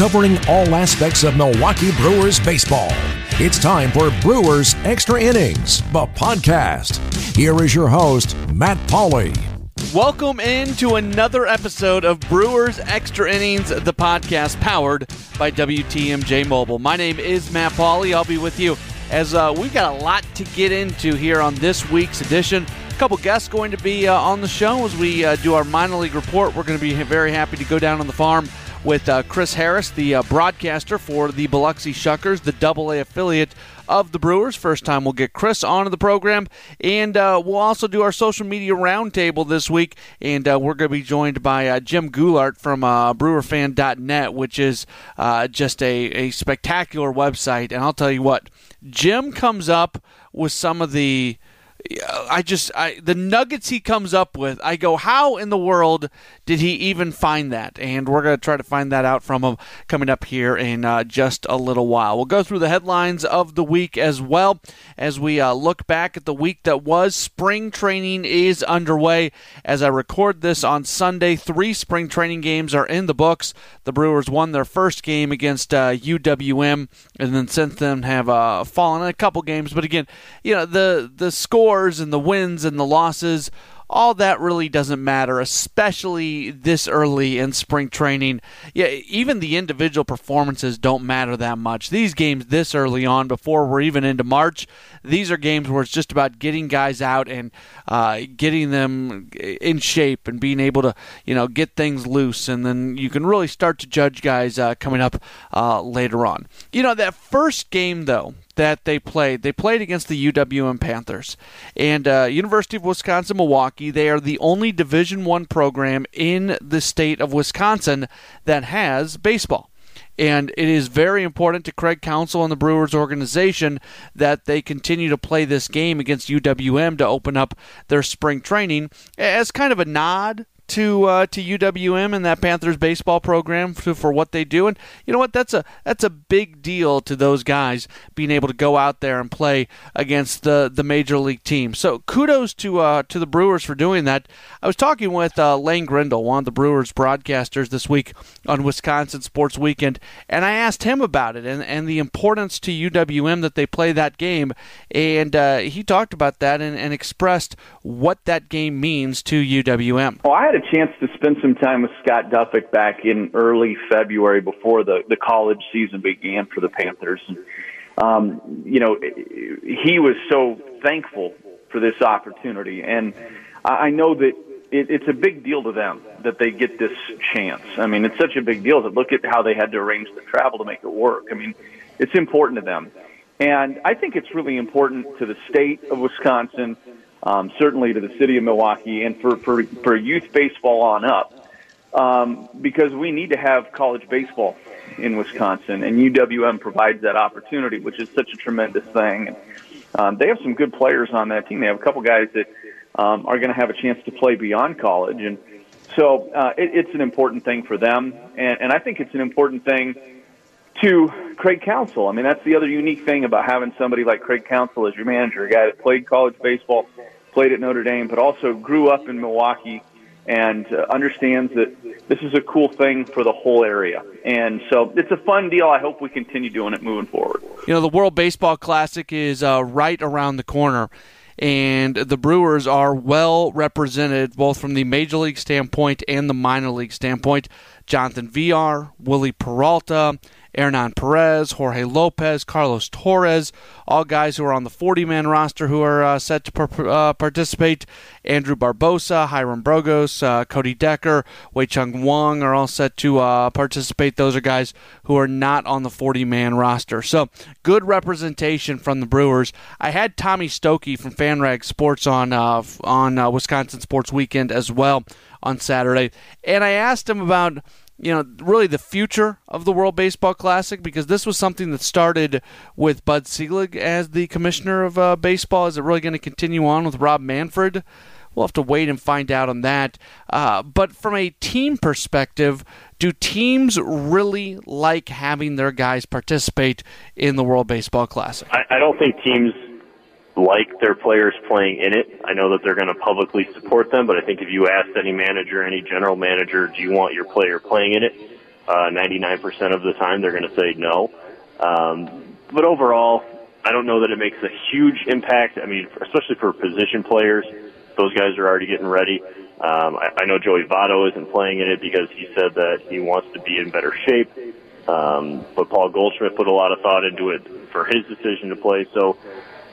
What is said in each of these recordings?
covering all aspects of Milwaukee Brewers baseball. It's time for Brewers Extra Innings, the podcast. Here is your host, Matt Pauley. Welcome into another episode of Brewers Extra Innings, the podcast powered by WTMJ Mobile. My name is Matt Pauley. I'll be with you as uh, we've got a lot to get into here on this week's edition. A couple guests going to be uh, on the show as we uh, do our minor league report. We're going to be very happy to go down on the farm with uh, Chris Harris, the uh, broadcaster for the Biloxi Shuckers, the Double A affiliate of the Brewers. First time we'll get Chris onto the program, and uh, we'll also do our social media roundtable this week. And uh, we're going to be joined by uh, Jim Goulart from uh, BrewerFan.net, which is uh, just a, a spectacular website. And I'll tell you what, Jim comes up with some of the I just I the nuggets he comes up with. I go, how in the world did he even find that? And we're going to try to find that out from him coming up here in uh, just a little while. We'll go through the headlines of the week as well as we uh, look back at the week that was. Spring training is underway as I record this on Sunday. Three spring training games are in the books. The Brewers won their first game against uh, UWM, and then since then have uh, fallen a couple games. But again, you know the the scores and the wins and the losses, all that really doesn't matter, especially this early in spring training. Yeah, even the individual performances don't matter that much. These games this early on, before we're even into March, these are games where it's just about getting guys out and uh, getting them in shape and being able to, you know, get things loose, and then you can really start to judge guys uh, coming up uh, later on. You know, that first game though that they played. They played against the UWM Panthers and uh, University of Wisconsin Milwaukee. They are the only Division One program in the state of Wisconsin that has baseball. And it is very important to Craig Counsell and the Brewers organization that they continue to play this game against UWM to open up their spring training as kind of a nod to uh, to UWM and that Panthers baseball program for, for what they do. And you know what? That's a that's a big deal to those guys being able to go out there and play against the the major league team. So kudos to uh, to the Brewers for doing that. I was talking with uh, Lane Grindle, one of the Brewers broadcasters this week on Wisconsin Sports Weekend, and I asked him about it and, and the importance to UWM that they play that game. And uh, he talked about that and, and expressed what that game means to UWM. Well, I had a chance to spend some time with Scott Doffek back in early February before the, the college season began for the Panthers. Um, you know, he was so thankful for this opportunity. And I know that it, it's a big deal to them that they get this chance. I mean, it's such a big deal to look at how they had to arrange the travel to make it work. I mean, it's important to them. And I think it's really important to the state of Wisconsin um, certainly to the city of Milwaukee, and for, for, for youth baseball on up, um, because we need to have college baseball in Wisconsin, and UWM provides that opportunity, which is such a tremendous thing. And, um, they have some good players on that team. They have a couple guys that um, are going to have a chance to play beyond college, and so uh, it, it's an important thing for them. And, and I think it's an important thing to Craig Counsell. I mean, that's the other unique thing about having somebody like Craig Counsell as your manager, a guy that played college baseball, played at Notre Dame, but also grew up in Milwaukee and uh, understands that this is a cool thing for the whole area. And so it's a fun deal. I hope we continue doing it moving forward. You know, the World Baseball Classic is uh, right around the corner and the Brewers are well represented both from the major league standpoint and the minor league standpoint. Jonathan Villar, Wily Peralta, Hernan Perez, Jorge Lopez, Carlos Torres, all guys who are on the 40 man roster who are uh, set to per- uh, participate. Andrew Barbosa, Hiram Burgos, uh, Cody Decker, Wei Chung Wang are all set to uh, participate. Those are guys who are not on the 40 man roster. So good representation from the Brewers. I had Tommy Stokke from FanRag Sports on, uh, on uh, Wisconsin Sports Weekend as well on Saturday, and I asked him about you know, really the future of the World Baseball Classic because this was something that started with Bud Selig as the commissioner of uh, baseball. Is it really going to continue on with Rob Manfred? We'll have to wait and find out on that. Uh, but from a team perspective, do teams really like having their guys participate in the World Baseball Classic? I, I don't think teams like their players playing in it. I know that they're going to publicly support them, but I think if you asked any manager, any general manager, do you want your player playing in it? Uh, 99% of the time, they're going to say no. Um, but overall, I don't know that it makes a huge impact. I mean, especially for position players, those guys are already getting ready. Um, I, I know Joey Votto isn't playing in it because he said that he wants to be in better shape. Um, but Paul Goldschmidt put a lot of thought into it for his decision to play. So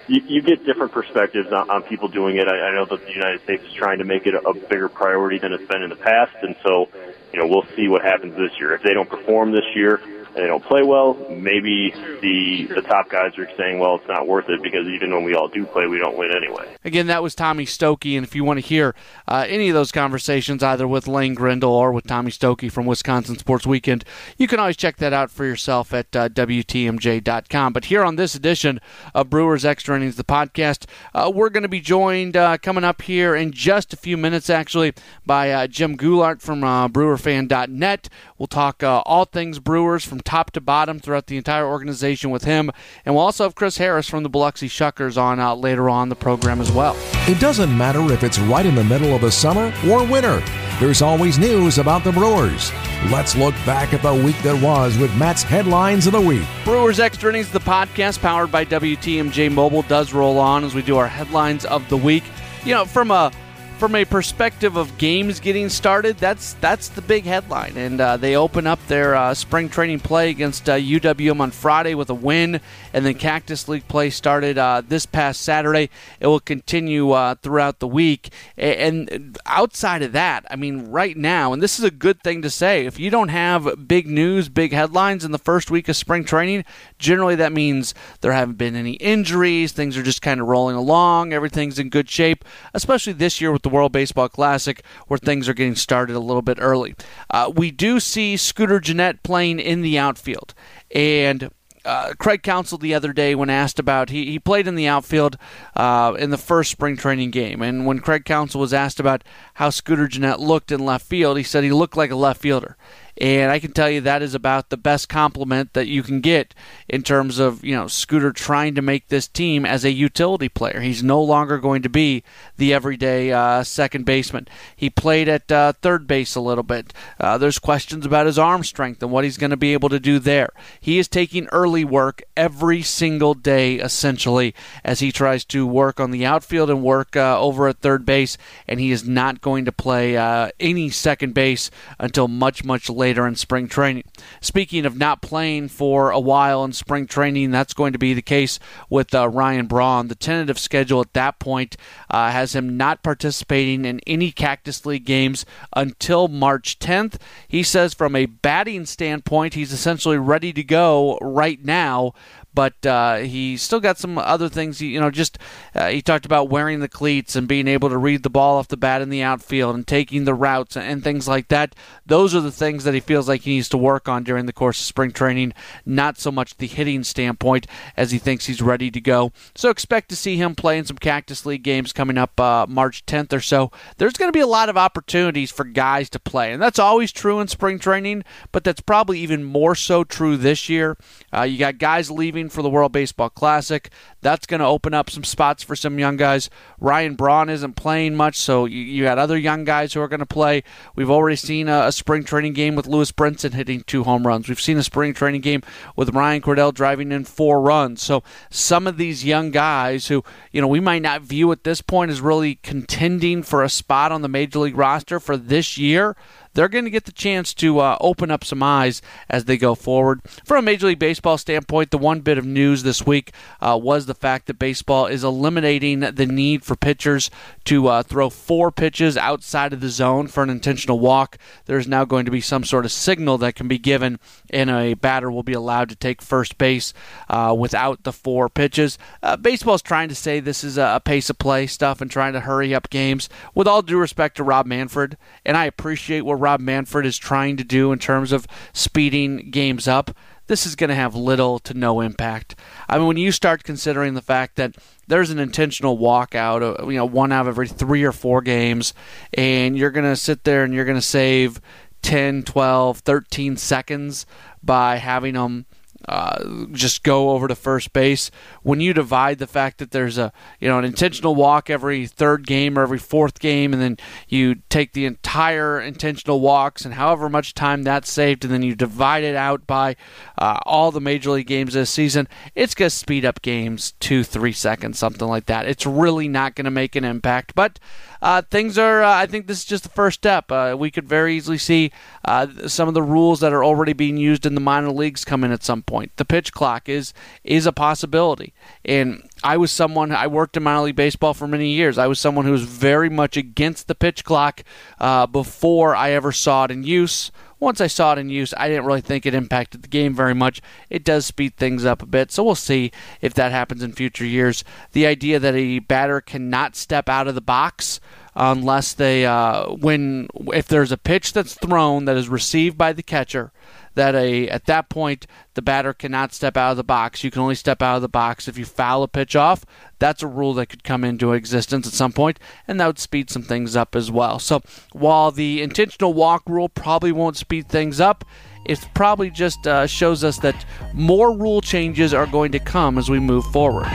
you, you get different perspectives on, on people doing it. I, I know that the United States is trying to make it a, a bigger priority than it's been in the past, and so you know we'll see what happens this year. If they don't perform this year, and they don't play well, maybe the the top guys are saying, well, it's not worth it because even when we all do play, we don't win anyway. Again, that was Tommy Stokke, and if you want to hear uh, any of those conversations, either with Lane Grindle or with Tommy Stokke from Wisconsin Sports Weekend, you can always check that out for yourself at uh, WTMJ.com. But here on this edition of Brewers Extra Innings, the podcast, uh, we're going to be joined uh, coming up here in just a few minutes, actually, by uh, Jim Goulart from uh, BrewerFan.net. We'll talk all things Brewers from top to bottom throughout the entire organization with him. And we'll also have Chris Harris from the Biloxi Shuckers on uh, later on the program as well. It doesn't matter if it's right in the middle of the summer or winter. There's always news about the Brewers. Let's look back at the week that was with Matt's headlines of the week. Brewers Extra Innings, the podcast powered by WTMJ Mobile, does roll on as we do our headlines of the week. You know, from a from a perspective of games getting started, that's that's the big headline. And uh, they open up their uh, spring training play against uh, UWM on Friday with a win, and then Cactus League play started uh, this past Saturday. It will continue uh, throughout the week. And outside of that, I mean, right now, and this is a good thing to say, if you don't have big news, big headlines in the first week of spring training, generally that means there haven't been any injuries. Things are just kind of rolling along. Everything's in good shape, especially this year with the World Baseball Classic, where things are getting started a little bit early. Uh, we do see Scooter Gennett playing in the outfield, and uh, Craig Counsell the other day when asked about he, he played in the outfield uh, in the first spring training game, and when Craig Counsell was asked about how Scooter Gennett looked in left field, he said he looked like a left fielder. And I can tell you that is about the best compliment that you can get in terms of, you know, Scooter trying to make this team as a utility player. He's no longer going to be the everyday uh, second baseman. He played at uh, third base a little bit. Uh, there's questions about his arm strength and what he's going to be able to do there. He is taking early work every single day, essentially, as he tries to work on the outfield and work uh, over at third base. And he is not going to play uh, any second base until much, much later later in spring training. Speaking of not playing for a while in spring training, that's going to be the case with uh, Ryan Braun. The tentative schedule at that point uh, has him not participating in any Cactus League games until March 10th. He says, from a batting standpoint, he's essentially ready to go right now, but uh, he still got some other things. You know, just uh, he talked about wearing the cleats and being able to read the ball off the bat in the outfield and taking the routes and things like that. Those are the things that he feels like he needs to work on during the course of spring training. Not so much the hitting standpoint as he thinks he's ready to go. So expect to see him play in some Cactus League games coming up uh, March 10th or so. There's going to be a lot of opportunities for guys to play, and that's always true in spring training, but that's probably even more so true this year. Uh, you got guys leaving for the World Baseball Classic. That's going to open up some spots for some young guys. Ryan Braun isn't playing much, so you, you got other young guys who are going to play. We've already seen a, a, spring training game with Lewis Brinson hitting two home runs. We've seen a spring training game with Ryan Cordell driving in four runs. So some of these young guys who, you know, we might not view at this point as really contending for a spot on the major league roster for this year they're going to get the chance to uh, open up some eyes as they go forward. From a Major League Baseball standpoint, the one bit of news this week uh, was the fact that baseball is eliminating the need for pitchers to uh, throw four pitches outside of the zone for an intentional walk. There's now going to be some sort of signal that can be given, and a batter will be allowed to take first base uh, without the four pitches. Uh, baseball's trying to say this is a pace of play stuff and trying to hurry up games. With all due respect to Rob Manfred, and I appreciate what Rob Manfred is trying to do in terms of speeding games up, this is going to have little to no impact. I mean, when you start considering the fact that there's an intentional walkout, you know, one out of every three or four games, and you're going to sit there and you're going to save 10, 12, 13 seconds by having them uh, just go over to first base. When you divide the fact that there's a you know an intentional walk every third game or every fourth game, and then you take the entire intentional walks and however much time that's saved, and then you divide it out by uh, all the major league games this season, it's to speed up games two, three seconds, something like that. It's really not to make an impact, but uh, things are. Uh, I think this is just the first step. Uh, we could very easily see uh, some of the rules that are already being used in the minor leagues come in at some point. The pitch clock is is a possibility, and I was someone. I worked in minor league baseball for many years. I was someone who was very much against the pitch clock uh, before I ever saw it in use once I saw it in use, I didn't really think it impacted the game very much. It does speed things up a bit, so we'll see if that happens in future years. The idea that a batter cannot step out of the box unless they uh, when if there's a pitch that's thrown that is received by the catcher that a at that point the batter cannot step out of the box. You can only step out of the box if you foul a pitch off. That's a rule that could come into existence at some point, and that would speed some things up as well. So while the intentional walk rule probably won't speed things up, it probably just uh, shows us that more rule changes are going to come as we move forward.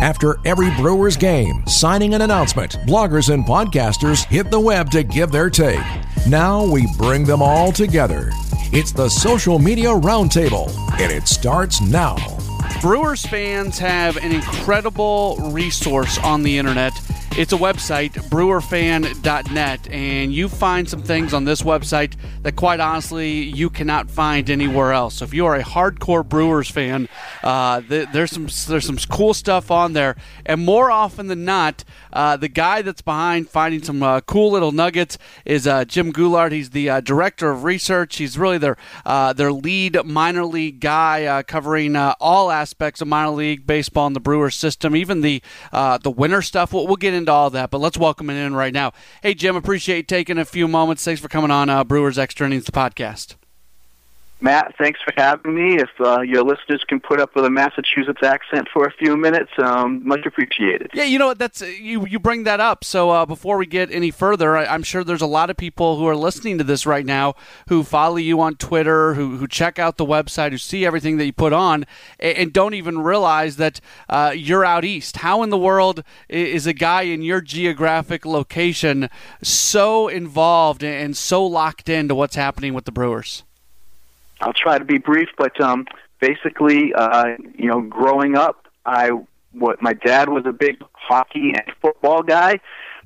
After every Brewers game, signing an announcement, bloggers and podcasters hit the web to give their take. Now we bring them all together. It's the Social Media Roundtable, and it starts now. Brewers fans have an incredible resource on the internet it's a website, brewerfan.net, and you find some things on this website that, quite honestly, you cannot find anywhere else. So, if you are a hardcore Brewers fan, uh, there's some there's some cool stuff on there, and more often than not, uh, the guy that's behind finding some uh, cool little nuggets is uh, Jim Goulart. He's the uh, director of research. He's really their uh, their lead minor league guy, covering all aspects of minor league baseball in the Brewers system, even the the winter stuff. We'll, we'll get into into all that, but let's welcome it in right now. Hey, Jim, appreciate taking a few moments. Thanks for coming on uh, Brewers Extra Innings, the podcast. Matt, thanks for having me. If uh, your listeners can put up with a Massachusetts accent for a few minutes, um, much appreciated. Yeah, you know what? That's you. You bring that up. So uh, before we get any further, I, am sure there's a lot of people who are listening to this right now who follow you on Twitter, who who check out the website, who see everything that you put on, and, and don't even realize that uh, you're out east. How in the world is a guy in your geographic location so involved and so locked into what's happening with the Brewers? I'll try to be brief, but um, basically, uh, you know, growing up, I what my dad was a big hockey and football guy,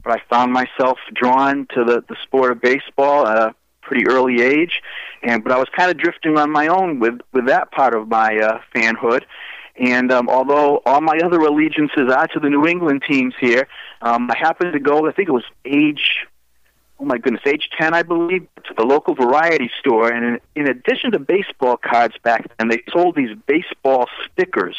but I found myself drawn to the the sport of baseball at a pretty early age, and but I was kind of drifting on my own with with that part of my uh, fanhood. And um, although all my other allegiances are to the New England teams here, um, I happened to go. I think it was age oh my goodness, age 10, I believe, to the local variety store. And in, in addition to baseball cards back then, they sold these baseball stickers.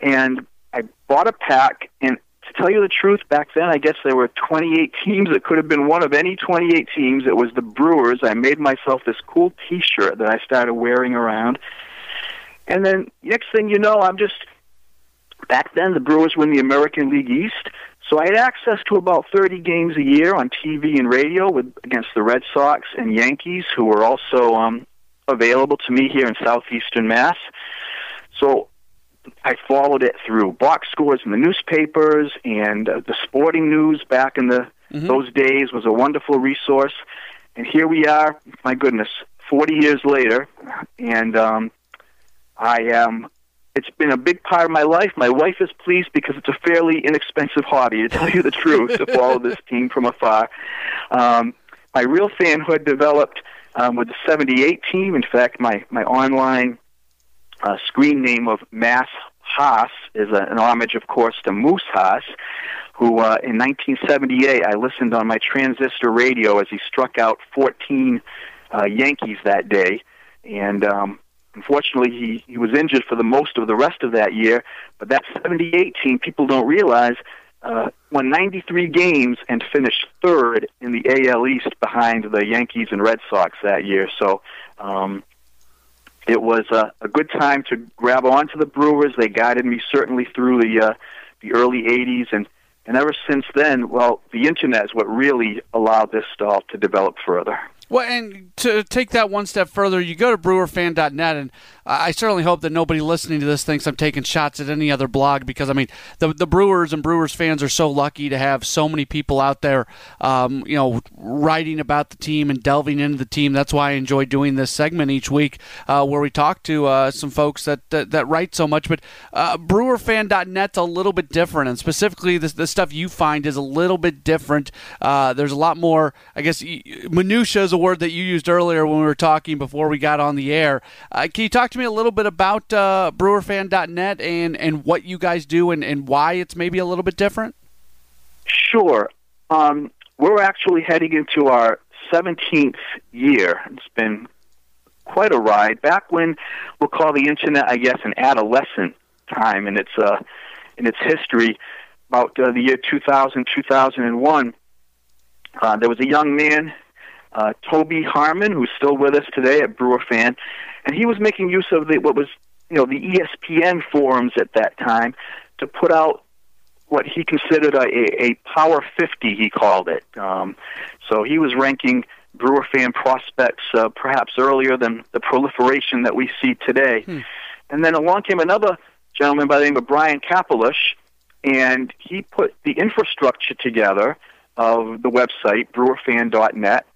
And I bought a pack, and to tell you the truth, back then I guess there were 28 teams. It could have been one of any 28 teams. It was the Brewers. I made myself this cool T-shirt that I started wearing around. And then next thing you know, I'm just back then the Brewers were in the American League East. So I had access to about 30 games a year on TV and radio with against the Red Sox and Yankees, who were also um, available to me here in southeastern Mass. So I followed it through box scores in the newspapers and uh, the sporting news back in the mm-hmm. those days was a wonderful resource. And here we are, my goodness, 40 years later, and um, I am it's been a big part of my life. My wife is pleased because it's a fairly inexpensive hobby, to tell you the truth, to follow this team from afar. Um, my real fanhood developed um, with the 78 team. In fact, my, my online uh, screen name of Mass Haas is a, an homage, of course, to Moose Haas, who uh, in 1978 I listened on my transistor radio as he struck out 14 uh, Yankees that day. And um, Unfortunately, he, he was injured for the most of the rest of that year. But that 78 team, people don't realize, uh, won 93 games and finished third in the AL East behind the Yankees and Red Sox that year. So um, it was a, a good time to grab onto the Brewers. They guided me certainly through the uh, the early 80s, and and ever since then, well, the internet is what really allowed this all to develop further. Well, and to take that one step further, you go to brewerfan.net, and I certainly hope that nobody listening to this thinks I'm taking shots at any other blog because I mean the the Brewers and Brewers fans are so lucky to have so many people out there, um, you know, writing about the team and delving into the team. That's why I enjoy doing this segment each week, uh, where we talk to uh, some folks that, that, that write so much. But uh, BrewerFan.net's a little bit different, and specifically the, the stuff you find is a little bit different. Uh, there's a lot more, I guess, minutia is a word that you used earlier when we were talking before we got on the air. Uh, can you talk to me a little bit about uh, brewerfan.net and, and what you guys do and, and why it's maybe a little bit different? Sure. Um, we're actually heading into our 17th year. It's been quite a ride. Back when we'll call the internet, I guess, an adolescent time in its uh, in its history, about uh, the year 2000, 2001. Uh, there was a young man, uh, Toby Harmon, who's still with us today at Brewer Fan, and he was making use of the what was you know the ESPN forums at that time to put out what he considered a, a Power 50. He called it. Um, so he was ranking Brewer fan prospects uh, perhaps earlier than the proliferation that we see today. Hmm. And then along came another gentleman by the name of Brian Kapelush, and he put the infrastructure together of the website brewerfan.net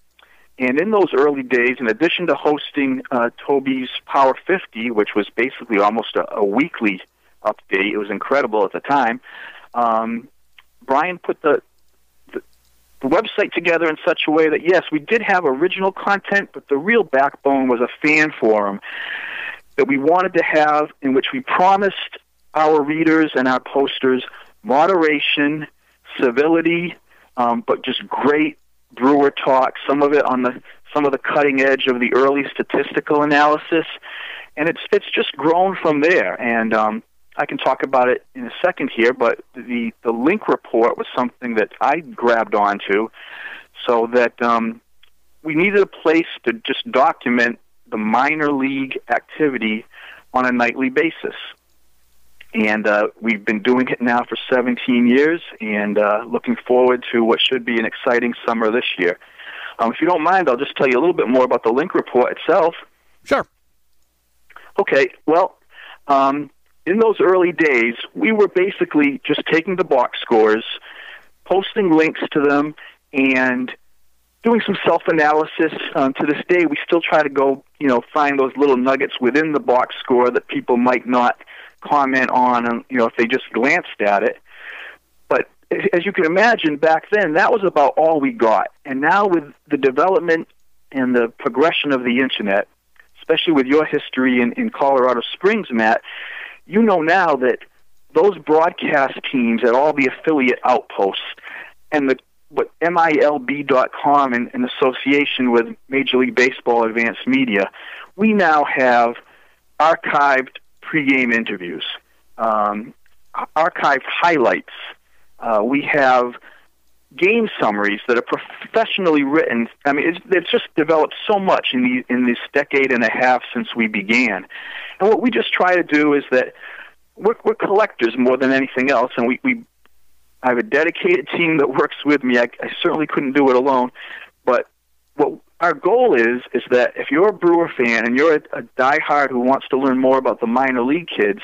and in those early days, in addition to hosting uh, Toby's Power 50, which was basically almost a, a weekly update, it was incredible at the time. Um, Brian put the, the the website together in such a way that yes, we did have original content, but the real backbone was a fan forum that we wanted to have, in which we promised our readers and our posters moderation, civility, um, but just great brewer talk, some of it on the some of the cutting edge of the early statistical analysis, and it's it's just grown from there. And um, I can talk about it in a second here, but the the link report was something that I grabbed onto, so that um, we needed a place to just document the minor league activity on a nightly basis and uh, we've been doing it now for 17 years, and uh, looking forward to what should be an exciting summer this year. Um, if you don't mind, I'll just tell you a little bit more about the link report itself. Sure. Okay. Well, um, in those early days, we were basically just taking the box scores, posting links to them, and doing some self-analysis. Um, to this day, we still try to go, you know, find those little nuggets within the box score that people might not comment on, you know, if they just glanced at it. But as you can imagine, back then that was about all we got. And now with the development and the progression of the internet, especially with your history in, in Colorado Springs, Matt, you know now that those broadcast teams at all the affiliate outposts and the what MILB.com in, in association with Major League Baseball Advanced Media, we now have archived pregame interviews, um, archived highlights. Uh, we have game summaries that are professionally written. I mean, it's, it's just developed so much in the in this decade and a half since we began. And what we just try to do is that we're, we're collectors more than anything else, and we, we I have a dedicated team that works with me. I, I certainly couldn't do it alone, but what our goal is is that if you're a Brewer fan and you're a, a diehard who wants to learn more about the minor league kids,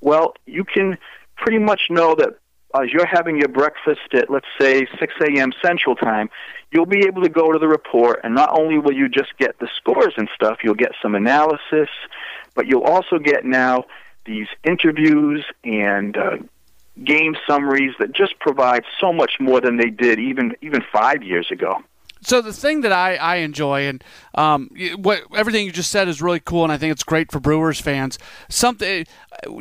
well, you can pretty much know that as you're having your breakfast at let's say 6 a.m. Central Time, you'll be able to go to the report, and not only will you just get the scores and stuff, you'll get some analysis, but you'll also get now these interviews and uh, game summaries that just provide so much more than they did even even five years ago so the thing that I, I enjoy and um, what everything you just said is really cool, and I think it's great for Brewers fans. Something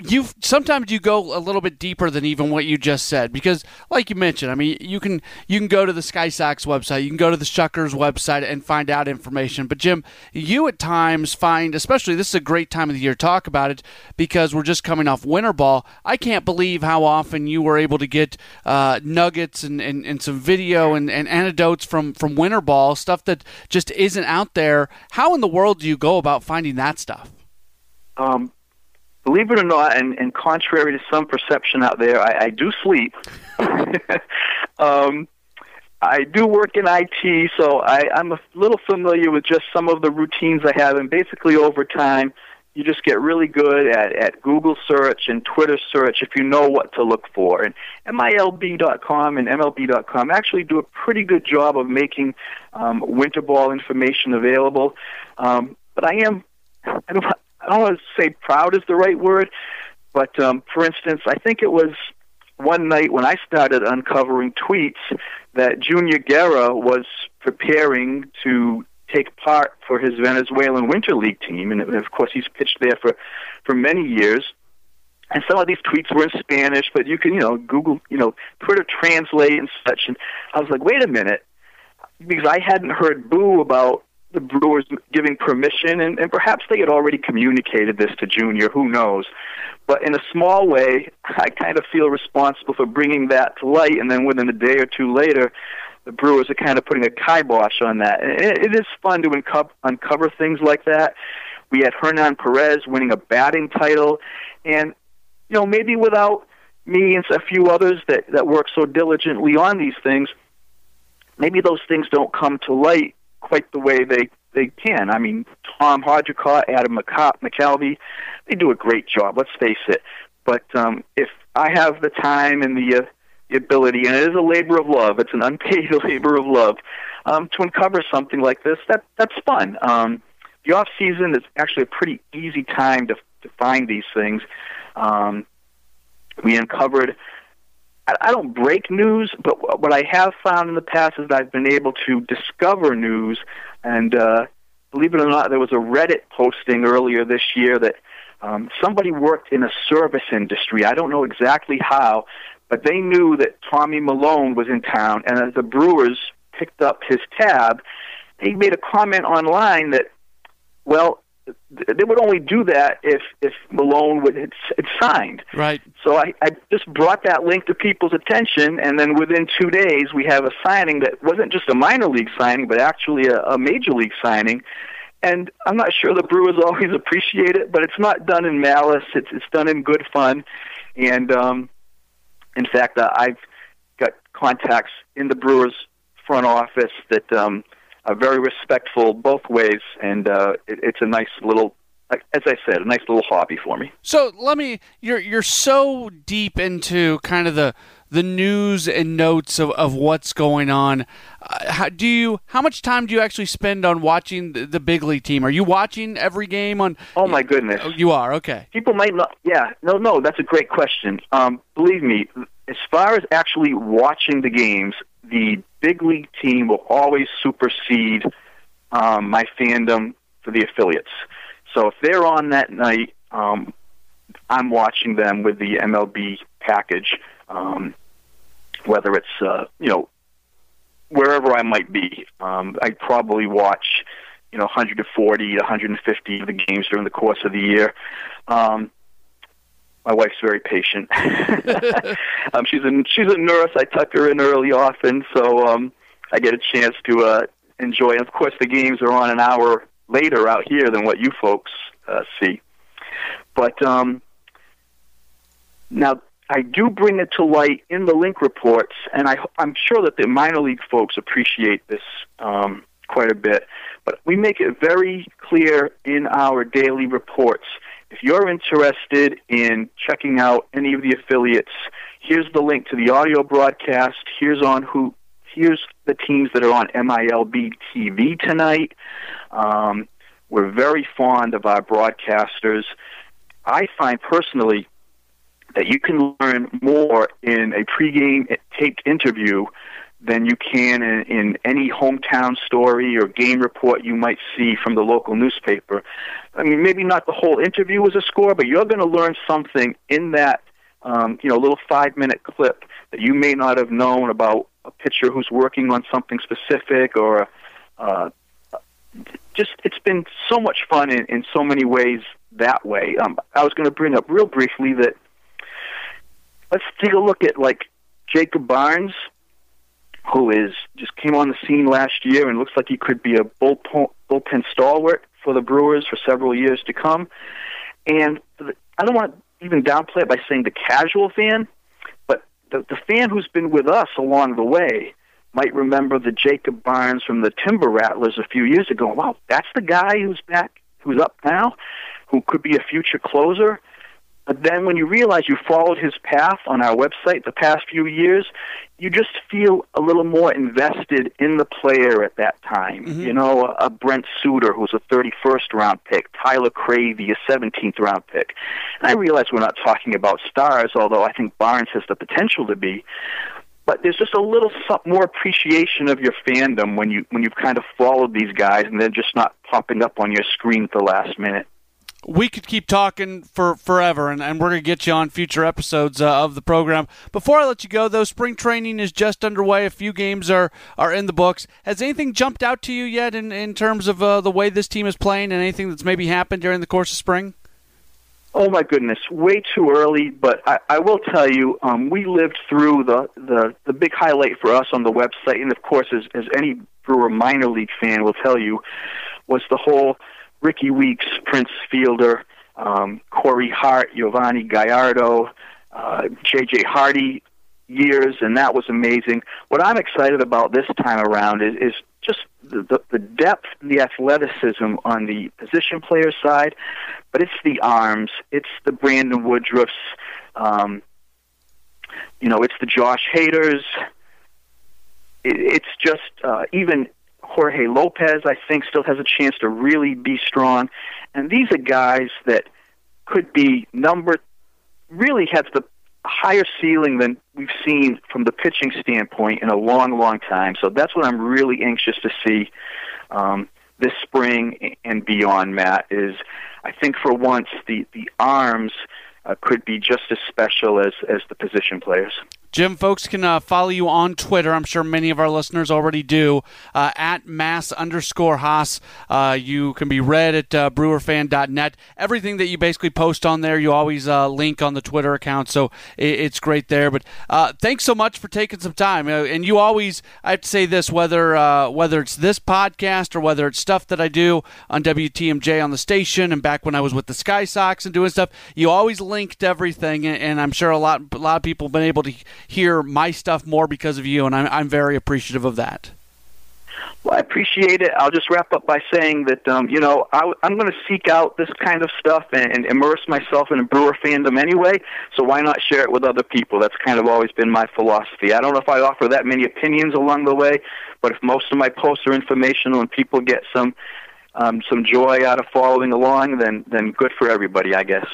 you sometimes you go a little bit deeper than even what you just said because, like you mentioned, I mean you can you can go to the Sky Sox website, you can go to the Shuckers website and find out information. But Jim, you at times find, especially this is a great time of the year to talk about it because we're just coming off winter ball. I can't believe how often you were able to get uh, nuggets and, and, and some video and, and anecdotes from from winter ball stuff that just isn't out there. How in the world do you go about finding that stuff? Um, believe it or not, and, and contrary to some perception out there, I, I do sleep. um, I do work in IT, so I, I'm a little familiar with just some of the routines I have, and basically over time, you just get really good at, at Google search and Twitter search if you know what to look for. And MILB.com and MLB.com actually do a pretty good job of making um, winter ball information available. Um, but I am, I don't, I don't want to say proud is the right word, but um, for instance, I think it was one night when I started uncovering tweets that Junior Guerra was preparing to take part for his Venezuelan Winter League team, and of course he's pitched there for for many years. And some of these tweets were in Spanish, but you can you know Google you know Twitter translate and such. And I was like, wait a minute, because I hadn't heard boo about the Brewers giving permission, and, and perhaps they had already communicated this to Junior. Who knows? But in a small way, I kind of feel responsible for bringing that to light. And then within a day or two later, the Brewers are kind of putting a kibosh on that. And it, it is fun to unco- uncover things like that. We had Hernan Perez winning a batting title, and you know maybe without me and a few others that that work so diligently on these things, maybe those things don't come to light quite the way they they can. I mean, Tom Haudricourt, Adam McCalvy, they do a great job. Let's face it. But um, if I have the time and the uh, the ability, and it is a labor of love. It's an unpaid labor of love um, to uncover something like this. That that's fun. Um, the off season is actually a pretty easy time to to find these things. Um, we uncovered. I, don't break news, but what I have found in the past is that I've been able to discover news. And uh, believe it or not, there was a Reddit posting earlier this year that um, somebody worked in a service industry. I don't know exactly how, but they knew that Tommy Milone was in town, and as the Brewers picked up his tab, they made a comment online that, well, they would only do that if if Milone would had, had signed. Right. So I, I just brought that link to people's attention, and then within two days we have a signing that wasn't just a minor league signing, but actually a, a major league signing. And I'm not sure the Brewers always appreciate it, but it's not done in malice. It's it's done in good fun, and um, in fact, uh, I've got contacts in the Brewers front office that um, are very respectful both ways, and uh, it, it's a nice little as I said, a nice little hobby for me. So let me you're you're so deep into kind of the the news and notes of, of what's going on. Uh, how do you how much time do you actually spend on watching the, the, big league team? Are you watching every game on Oh my goodness. Oh, you are. Okay. People might not Yeah, no no, that's a great question. Um, believe me, as far as actually watching the games, the big league team will always supersede um, my fandom for the affiliates. So if they're on that night, um, I'm watching them with the MLB package. Um, whether it's uh, you know wherever I might be. Um, I probably watch you know 140 to 150 of the games during the course of the year. Um, my wife's very patient. um, she's a she's a nurse. I tuck her in early often, so um, I get a chance to uh, enjoy. And of course, the games are on an hour later out here than what you folks uh, see. But um, now I do bring it to light in the link reports, and I, I'm sure that the minor league folks appreciate this um, quite a bit. But we make it very clear in our daily reports. If you're interested in checking out any of the affiliates, here's the link to the audio broadcast. Here's on who. Here's the teams that are on MILB TV tonight. Um, we're very fond of our broadcasters. I find personally that you can learn more in a pregame taped interview than you can in, in any hometown story or game report you might see from the local newspaper. I mean, maybe not the whole interview was a score, but you're going to learn something in that, um, you know, little five-minute clip that you may not have known about a pitcher who's working on something specific or uh, just it's been so much fun in, in so many ways that way. Um, I was going to bring up real briefly that let's take a look at like Jacob Barnes, who is just came on the scene last year and looks like he could be a bullpen, bullpen stalwart for the Brewers for several years to come. And I don't want to even downplay it by saying the casual fan, but the, the fan who's been with us along the way might remember the Jacob Barnes from the Timber Rattlers a few years ago. Wow, that's the guy who's back, who's up now, who could be a future closer. But then when you realize you followed his path on our website the past few years, you just feel a little more invested in the player at that time. Mm-hmm. You know, a, a Brent Suter, who's a 31st round pick, Tyler Cravy, a 17th round pick. And I realize we're not talking about stars, although I think Barnes has the potential to be. But there's just a little more appreciation of your fandom when you when you've kind of followed these guys and they're just not popping up on your screen at the last minute we could keep talking for forever, and, and we're going to get you on future episodes uh, of the program. Before I let you go, though, spring training is just underway. A few games are, are in the books. Has anything jumped out to you yet in, in terms of uh, the way this team is playing and anything that's maybe happened during the course of spring? Oh my goodness, way too early. But I, I will tell you, um, we lived through the, the the big highlight for us on the website, and of course, as as any Brewer minor league fan will tell you, was the whole Rickie Weeks, Prince Fielder, um, Corey Hart, Yovani Gallardo, uh, J.J. Hardy years, and that was amazing. What I'm excited about this time around is, is just the, the depth and the athleticism on the position player side, but it's the arms, it's the Brandon Woodruffs, um, you know, it's the Josh Haders. It, it's just uh, even Jorge Lopez, I think, still has a chance to really be strong. And these are guys that could be number, really have the higher ceiling than we've seen from the pitching standpoint in a long, long time. So that's what I'm really anxious to see um, this spring and beyond. Matt is, I think, for once the the arms uh, could be just as special as as the position players. Jim, folks can uh, follow you on Twitter. I'm sure many of our listeners already do. Uh, at mass underscore Haas. Uh, you can be read at uh, brewerfan.net. Everything that you basically post on there, you always uh, link on the Twitter account. So it, it's great there. But uh, thanks so much for taking some time. Uh, and you always, I have to say this, whether whether it's this podcast or whether it's stuff that I do on WTMJ on the station and back when I was with the Sky Sox and doing stuff, you always linked everything. And, and I'm sure a lot, a lot of people have been able to hear my stuff more because of you, and I'm, I'm very appreciative of that. Well, I appreciate it. I'll just wrap up by saying that um, you know I, am going to seek out this kind of stuff and, and immerse myself in a Brewer fandom anyway. So why not share it with other people? That's kind of always been my philosophy. I don't know if I offer that many opinions along the way, but if most of my posts are informational and people get some um, some joy out of following along, then then good for everybody, I guess.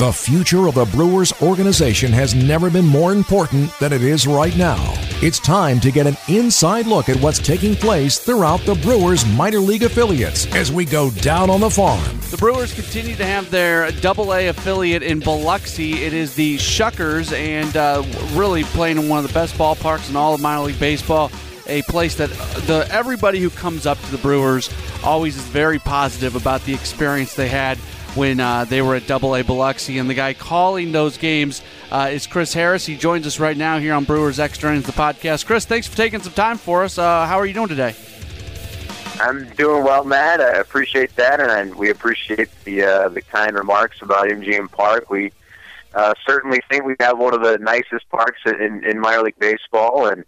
The future of the Brewers organization has never been more important than it is right now. It's time to get an inside look at what's taking place throughout the Brewers minor league affiliates as we go down on the farm. The Brewers continue to have their Double A affiliate in Biloxi. It is the Shuckers, and uh, really playing in one of the best ballparks in all of minor league baseball a place that the everybody who comes up to the Brewers always is very positive about the experience they had when uh, they were at Double A Biloxi. And the guy calling those games uh, is Chris Harris. He joins us right now here on Brewers Extra Innings, the podcast. Chris, thanks for taking some time for us. Uh, how are you doing today? I'm doing well, Matt. I appreciate that, and we appreciate the uh, the kind remarks about MGM Park. We uh, certainly think we have one of the nicest parks in, in minor league baseball, and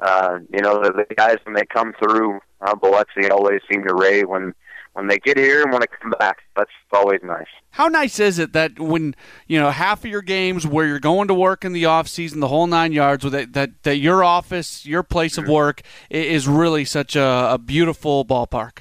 uh, you know the, the guys when they come through Biloxi always seem to rave when when they get here and want to come back. That's always nice. How nice is it that when you know half of your games where you're going to work in the off season, the whole nine yards, with it, that that your office, your place of mm-hmm. work, is really such a, a beautiful ballpark.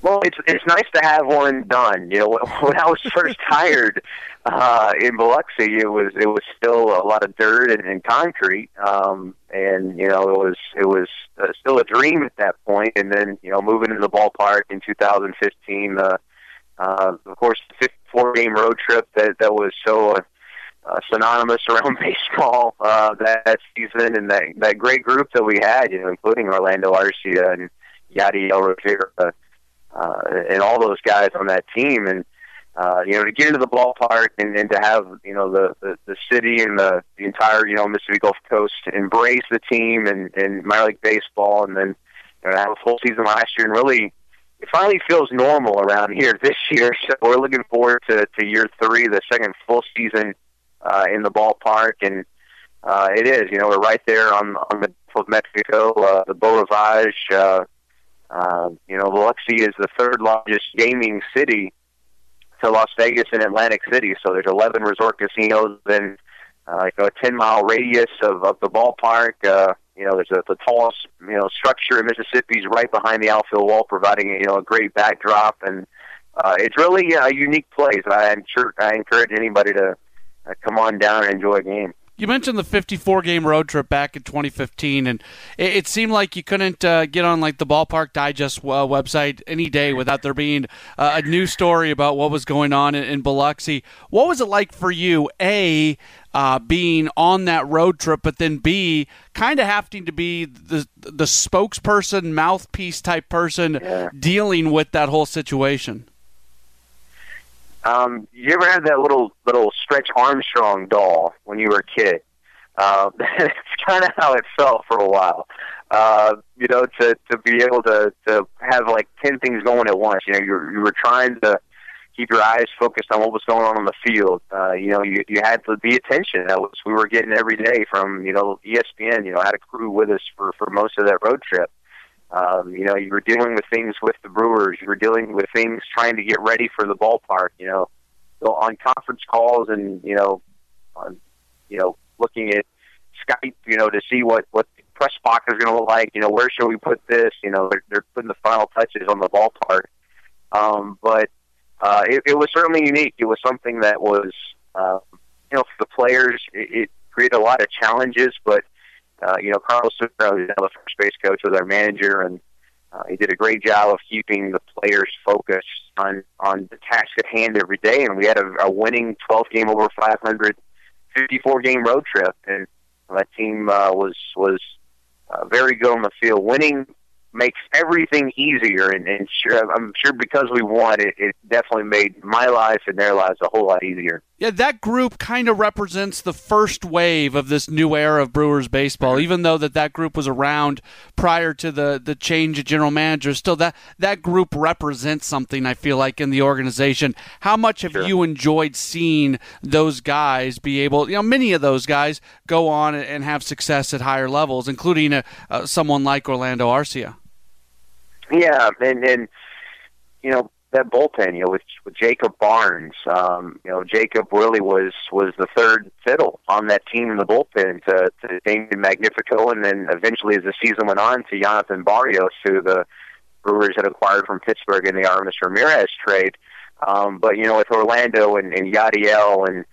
Well, it's it's nice to have one done. You know, when I was first hired uh, in Biloxi, it was it was still a lot of dirt and, and concrete, um, and you know it was it was uh, still a dream at that point. And then you know moving into the ballpark in 2015, uh, uh, of course, the 54 game road trip that that was so. Uh, uh, synonymous around baseball uh, that, that season, and that that great group that we had, you know, including Orlando Arcia and Yadiel Rivera, uh, and all those guys on that team. And uh, you know, to get into the ballpark and, and to have you know the, the the city and the the entire you know Mississippi Gulf Coast embrace the team and and minor league baseball, and then you know, have a full season last year, and really it finally feels normal around here this year. So we're looking forward to to year three, the second full season uh, in the ballpark, and uh, it is. You know, we're right there on on the Gulf of Mexico, uh, the Beau Rivage. Uh, uh, you know, Biloxi is the third largest gaming city to Las Vegas and Atlantic City. So there's 11 resort casinos and uh, you know a 10 mile radius of, of the ballpark. Uh, you know, there's a, the tallest you know structure in Mississippi is right behind the outfield wall, providing you know a great backdrop, and uh, it's really a unique place. I'm sure I encourage anybody to uh, come on down and enjoy a game. You mentioned the 54 game road trip back in 2015, and it, it seemed like you couldn't uh, get on like the Ballpark Digest uh, website any day without there being uh, a new story about what was going on in, in Biloxi. What was it like for you, A, uh, being on that road trip, but then B, kind of having to be the the spokesperson, mouthpiece type person Yeah. dealing with that whole situation? Um, you ever had that little little Stretch Armstrong doll when you were a kid? Uh, kind of how it felt for a while. Uh, you know, to to be able to to have like ten things going at once. You know, you you were trying to keep your eyes focused on what was going on on the field. Uh, you know, you you had to be attention. That was we were getting every day from you know ESPN. You know, had a crew with us for for most of that road trip. Um, you know, you were dealing with things with the Brewers. You were dealing with things trying to get ready for the ballpark. You know, so on conference calls and you know, on you know, looking at Skype. You know, to see what what the press box is going to look like. You know, where should we put this? You know, they're, they're putting the final touches on the ballpark. Um, but uh, it, it was certainly unique. It was something that was, uh, you know, for the players, it, it created a lot of challenges, but uh, you know, Carlos Subero, who's now the first base coach, was our manager, and uh, he did a great job of keeping the players focused on on the task at hand every day. And we had a, a winning 12 game over 500, 54 game road trip, and that team uh, was was uh, very good on the field. Winning makes everything easier, and, and sure, I'm sure because we won, it, it definitely made my life and their lives a whole lot easier. Yeah, that group kind of represents the first wave of this new era of Brewers baseball. Even though that that group was around prior to the the change of general manager, still that that group represents something. I feel like in the organization. How much have Sure. you enjoyed seeing those guys be able? You know, many of those guys go on and have success at higher levels, including uh uh, someone like Orlando Arcia. Yeah, and and you know that bullpen, you know, with with Jacob Barnes, um, you know, Jacob really was was the third fiddle on that team in the bullpen to to Damien Magnifico, and then eventually as the season went on to Jonathan Barrios, who the Brewers had acquired from Pittsburgh in the Aramis Ramirez trade. Um, but you know, with Orlando and, and Yadiel, and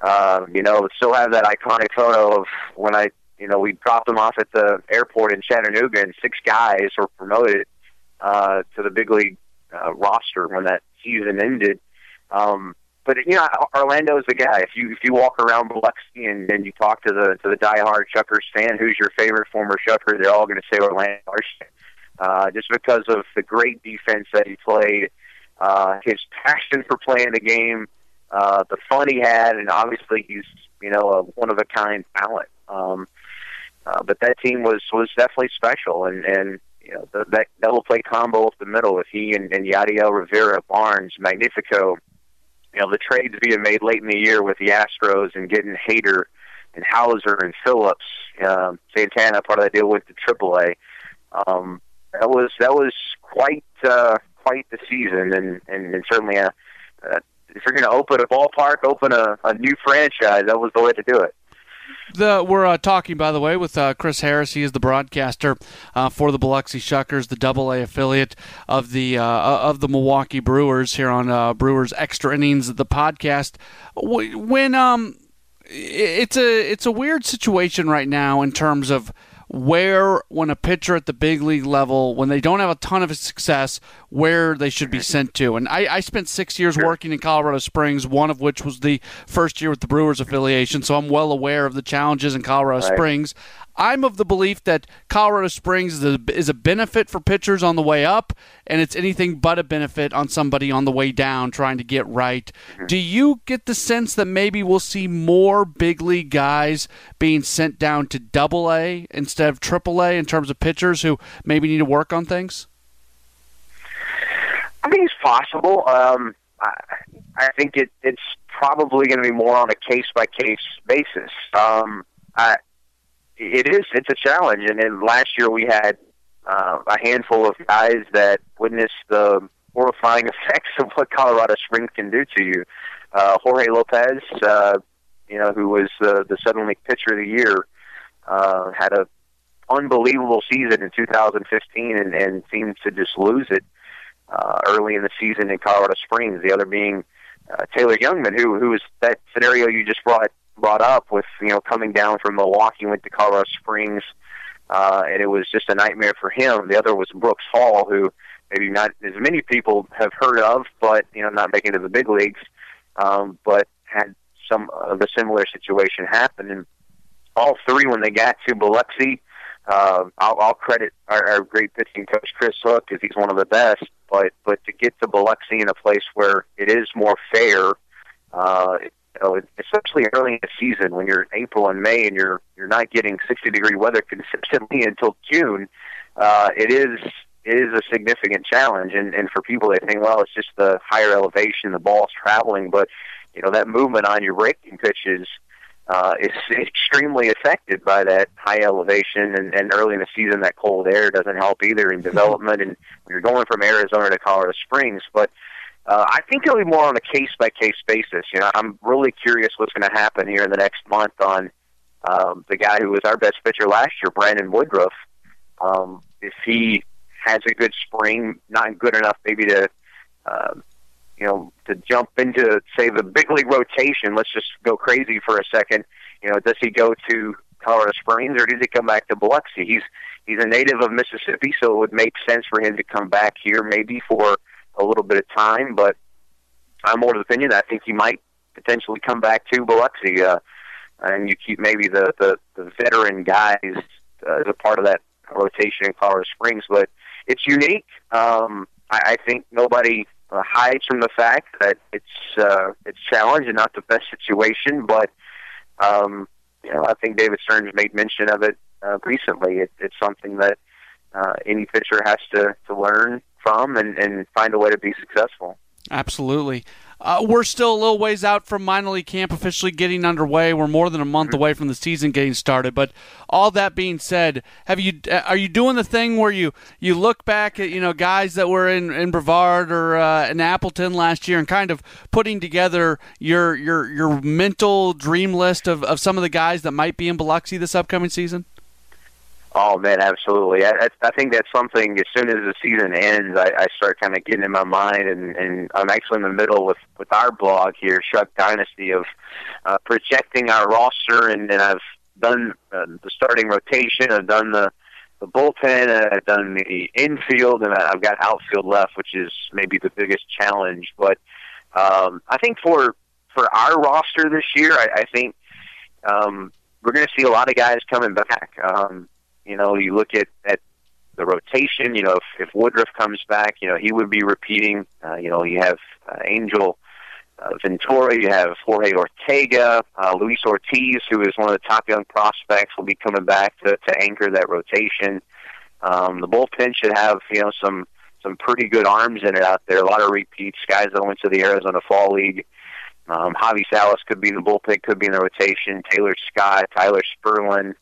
uh, you know, still have that iconic photo of when I, you know, we dropped them off at the airport in Chattanooga, and six guys were promoted uh, to the big league uh, roster when that season ended. Um, but you know, Orlando is the guy. If you if you walk around Biloxi and, and you talk to the to the diehard Shuckers fan, who's your favorite former Shucker? They're all going to say Orlando uh, just because of the great defense that he played, uh, his passion for playing the game, uh, the fun he had, and obviously he's you know a one of a kind talent. Um, uh, but that team was was definitely special, and and you know the, that double play combo up the middle with he and, and Yadiel Rivera, Barnes, Magnifico. You know the trades being made late in the year with the Astros and getting Hader and Hauser and Phillips, um, Santana, part of that deal with the AAA. Um, that was that was quite uh, quite the season, and and, and certainly a, uh, if you're going to open a ballpark, open a, a new franchise, that was the way to do it. The, we're uh, talking, by the way, with uh, Chris Harris. He is the broadcaster uh, for the Biloxi Shuckers, the Double A affiliate of the uh, of the Milwaukee Brewers here on uh, Brewers Extra Innings, the podcast. When um, it's a it's a weird situation right now in terms of where when a pitcher at the big league level when they don't have a ton of success where they should be sent to. And i, I spent six years working in colorado springs one of which was the first year with the brewers affiliation so i'm well aware of the challenges in colorado Right. springs i'm of the belief that colorado springs is a, is a benefit for pitchers on the way up and it's anything but a benefit on somebody on the way down trying to get right do you get the sense that maybe we'll see more big league guys being sent down to double a instead of triple a in terms of pitchers who maybe need to work on things I think it's possible. Um, I, I think it, it's probably going to be more on a case by case basis. Um, I, it is it's a challenge, and then last year we had uh, a handful of guys that witnessed the horrifying effects of what Colorado Springs can do to you. Uh, Jorge Lopez, uh, you know, who was uh, the Southern League Pitcher of the Year, uh, had a unbelievable season in 2015 and, and seemed to just lose it uh, early in the season in Colorado Springs. The other being uh, Taylor Jungmann, who who was that scenario you just brought brought up with you know coming down from Milwaukee, went to Colorado Springs, uh, and it was just a nightmare for him. The other was Brooks Hall, who maybe not as many people have heard of, but you know not making it to the big leagues, um, but had some of a similar situation happen. And all three, when they got to Biloxi, uh, I'll, I'll credit our, our great pitching coach Chris Hook because he's one of the best. But but to get to Biloxi in a place where it is more fair, uh, know, especially early in the season when you're in April and May and you're you're not getting 60 degree weather consistently until June, uh, it is it is a significant challenge. And and for people they think, well, it's just the higher elevation, the ball's traveling, but you know that movement on your breaking pitches uh, is extremely affected by that high elevation. And, and early in the season that cold air doesn't help either in development. And you're going from Arizona to Colorado Springs but uh, I think it'll be more on a case by case basis you know I'm really curious what's going to happen here in the next month on um, the guy who was our best pitcher last year Brandon Woodruff um, if he has a good spring not good enough maybe to uh, you know, to jump into say the big league rotation. Let's just go crazy for a second. You know, does he go to Colorado Springs or does he come back to Biloxi? He's he's a native of Mississippi, so it would make sense for him to come back here maybe for a little bit of time. But I'm more of the opinion that I think he might potentially come back to Biloxi, uh, and you keep maybe the the, the veteran guys uh, as a part of that rotation in Colorado Springs. But it's unique. Um, I, I think nobody uh, hides from the fact that it's uh, it's challenge and not the best situation. But um, you know, I think David Stearns made mention of it uh, recently. It, it's something that uh, any pitcher has to to learn from and, and find a way to be successful. Absolutely. Uh, we're still a little ways out from minor league camp officially getting underway. We're more than a month mm-hmm. away from the season getting started. But all that being said, have you uh, are you doing the thing where you, you look back at you know guys that were in, in Brevard or uh, in Appleton last year and kind of putting together your your your mental dream list of, of some of the guys that might be in Biloxi this upcoming season? Oh man, absolutely. I, I think that's something. As soon as the season ends, I, I start kind of getting in my mind, and, and I'm actually in the middle with with our blog here, Shuck Dynasty, of uh, projecting our roster, and, and I've done uh, the starting rotation. I've done the the bullpen. I've done the infield, and I've got outfield left, which is maybe the biggest challenge. But um, I think for for our roster this year, I, I think um, we're going to see a lot of guys coming back. Um, you know, you look at at the rotation. You know, if, if Woodruff comes back, you know he would be repeating. Uh, you know, you have uh, Angel uh, Ventura, you have Jorge Ortega, uh, Luis Ortiz, who is one of the top young prospects, will be coming back to to anchor that rotation. Um, the bullpen should have you know some some pretty good arms in it out there. A lot of repeats, guys that went to the Arizona Fall League. Um, Javi Salas could be in the bullpen, could be in the rotation. Taylor Scott, Tyler Spurlin.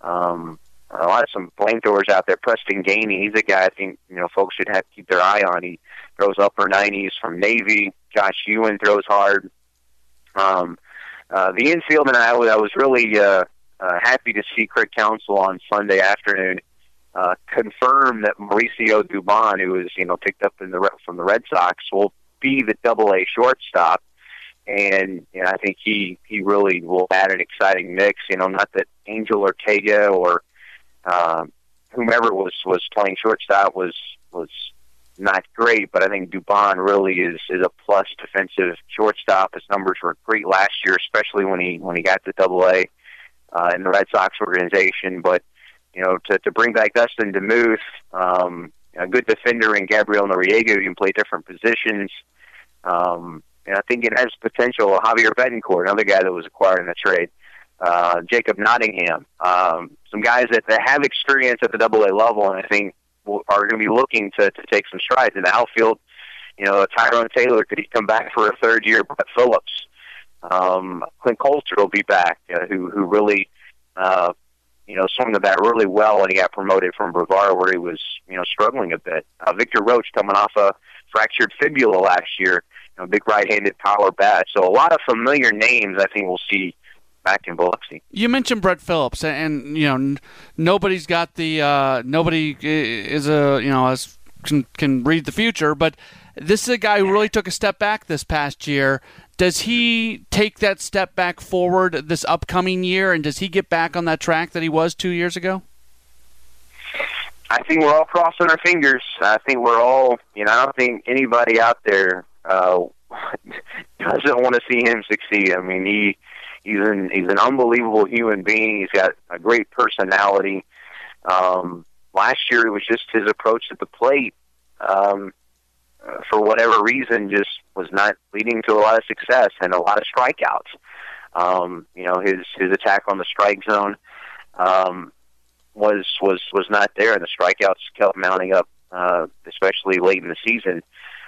Um, a lot of some flamethrowers out there. Preston Gainey, he's a guy I think you know folks should have keep their eye on. He throws upper 90s from Navy. Josh Uhen throws hard. Um, uh, the infield, and I, I was really uh, uh, happy to see Craig Counsell on Sunday afternoon uh, confirm that Mauricio Dubon, who was you know picked up in the from the Red Sox, will be the Double A shortstop. And know, I think he he really will add an exciting mix. You know, not that Angel Ortega or um, whomever was was playing shortstop was was not great, but I think Dubon really is is a plus defensive shortstop. His numbers were great last year, especially when he when he got to Double A uh, in the Red Sox organization. But you know, to to bring back Dustin DeMuth, um, a good defender in Gabriel Noriega who can play different positions. Um, and I think it has potential. Javier Betancourt, another guy that was acquired in the trade uh, Jacob Nottingham, um, some guys that, that have experience at the Double A level, and I think are going to be looking to, to take some strides in the outfield. You know, Tyrone Taylor could he come back for a third year? Brett Phillips, Um, Clint Coulter will be back, uh, who who really, uh, you know, swung the bat really well when he got promoted from Brevard, where he was, you know, struggling a bit. Uh, Victor Roache coming off a fractured fibula last year, you know, big right-handed power bat. So a lot of familiar names I think we'll see back in Biloxi. You mentioned Brett Phillips, and you know nobody's got the uh, nobody is a you know as can, can read the future, but this is a guy who really took a step back this past year. Does he take that step back forward this upcoming year, and does he get back on that track that he was two years ago? I think we're all crossing our fingers. I think we're all, you know, I don't think anybody out there uh, doesn't want to see him succeed. I mean, he he's an he's an unbelievable human being. He's got a great personality. Um, last year, it was just his approach at the plate. Um, uh, for whatever reason, just was not leading to a lot of success and a lot of strikeouts. Um, you know, his his attack on the strike zone um, was was was not there, and the strikeouts kept mounting up, uh, especially late in the season.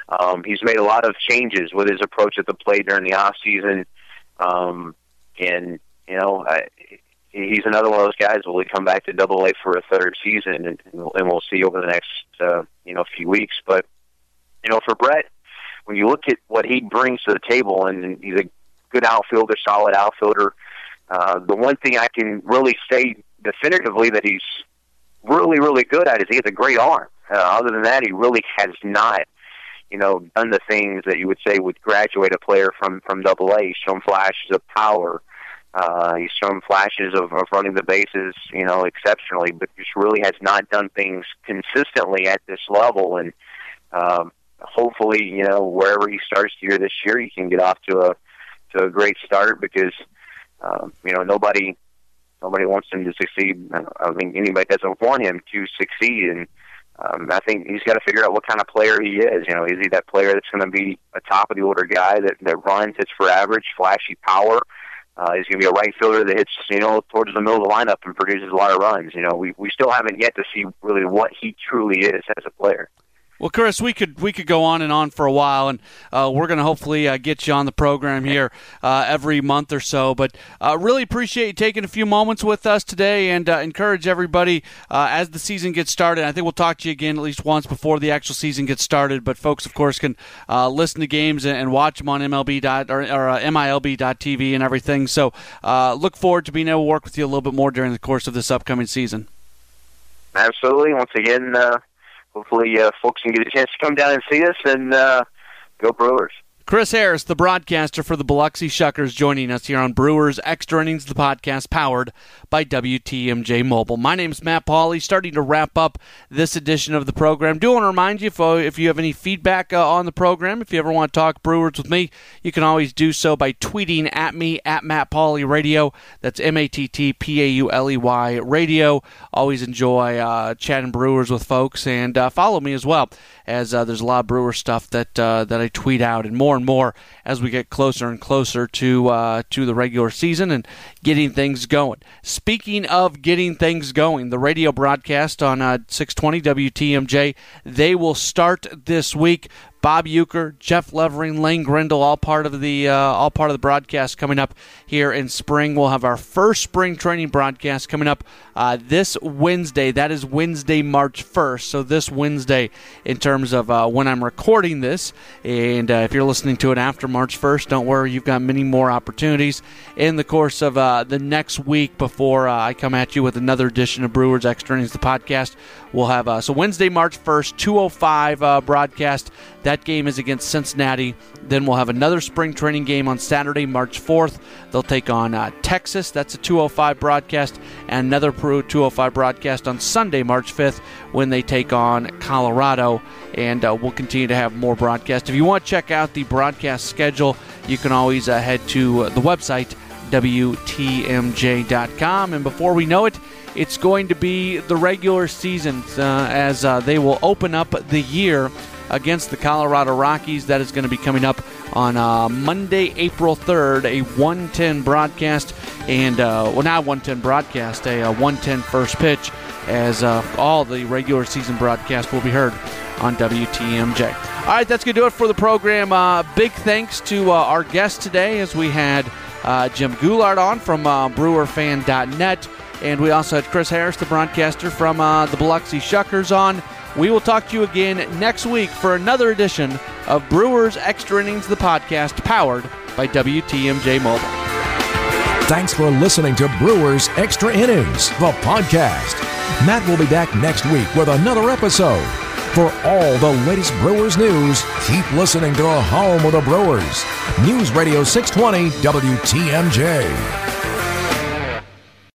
Um, he's made a lot of changes with his approach at the plate during the off season, um, and you know, I, he's another one of those guys. Will he come back to Double A for a third season, and, and we'll see over the next uh, you know few weeks. But you know, for Brett, when you look at what he brings to the table, and he's a good outfielder, solid outfielder. Uh, the one thing I can really say definitively that he's really, really good at is he has a great arm. Uh, other than that, he really has not, you know, done the things that you would say would graduate a player from from Double A. He's shown flashes of power. Uh, he's shown flashes of, of running the bases, you know, exceptionally, but just really has not done things consistently at this level. And um, hopefully, you know, wherever he starts here this year, he can get off to a to a great start because um, you know nobody nobody wants him to succeed. I think anybody doesn't want him to succeed, and um, I think he's got to figure out what kind of player he is. You know, is he that player that's going to be a top of the order guy that that runs, hits for average, flashy power? Uh, he's going to be a right fielder that hits, you know, towards the middle of the lineup and produces a lot of runs. You know, we we still haven't yet to see really what he truly is as a player. Well, Chris, we could we could go on and on for a while, and uh, we're going to hopefully uh, get you on the program here uh, every month or so. But uh, really appreciate you taking a few moments with us today, and uh, encourage everybody uh, as the season gets started. I think we'll talk to you again at least once before the actual season gets started. But folks, of course, can listen to games and, and, watch them on MLB dot or, or MILB.TV and everything. So look forward to being able to work with you a little bit more during the course of this upcoming season. Absolutely. Once again hopefully uh, folks can get a chance to come down and see us and uh, go Brewers. Chris Harris, the broadcaster for the Biloxi Shuckers, joining us here on Brewers Extra Innings, the podcast powered by WTMJ Mobile. My name is Matt Pauley, starting to wrap up this edition of the program. Do want to remind you if, uh, you have any feedback uh, on the program, if you ever want to talk Brewers with me, you can always do so by tweeting at me at Matt Pauley Radio. That's M A T T P A U L E Y Radio. Always enjoy uh, chatting Brewers with folks and uh, follow me as well as there's a lot of Brewer stuff that that I tweet out, and more and more as we get closer and closer to uh, to the regular season and getting things going. Speaking of getting things going, the radio broadcast on uh, 620 WTMJ they will start this week. Bob Uecker, Jeff Levering, Lane Grindle, all part of the uh, all part of the broadcast coming up here in spring. We'll have our first spring training broadcast coming up uh, this Wednesday. That is Wednesday, March 1st. So this Wednesday, in terms of uh, when I'm recording this, and uh, if you're listening to it after March 1st, don't worry, you've got many more opportunities in the course of uh, the next week before uh, I come at you with another edition of Brewers Extra Innings, the podcast. We'll have uh, so Wednesday, March 1st, 205 uh, broadcast. That game is against Cincinnati. Then we'll have another spring training game on Saturday, March 4th. They'll take on Texas. That's a 205 broadcast. And another Peru 205 broadcast on Sunday, March 5th, when they take on Colorado. And uh, we'll continue to have more broadcasts. If you want to check out the broadcast schedule, you can always uh, head to the website, WTMJ.com. And before we know it, it's going to be the regular season uh, as uh, they will open up the year against the Colorado Rockies. That is going to be coming up on uh, Monday, April 3rd, a 110 broadcast, and, uh, well, not 110 broadcast, a, a 110 first pitch, as uh, all the regular season broadcasts will be heard on WTMJ. All right, that's going to do it for the program. Uh, big thanks to uh, our guest today as we had uh, Jim Goulart on from uh, BrewerFan.net. And we also had Chris Harris, the broadcaster from uh, the Biloxi Shuckers, on. We will talk to you again next week for another edition of Brewers Extra Innings, the podcast powered by WTMJ Mobile. Thanks for listening to Brewers Extra Innings, the podcast. Matt will be back next week with another episode. For all the latest Brewers news, keep listening to the home of the Brewers. News Radio 620 WTMJ.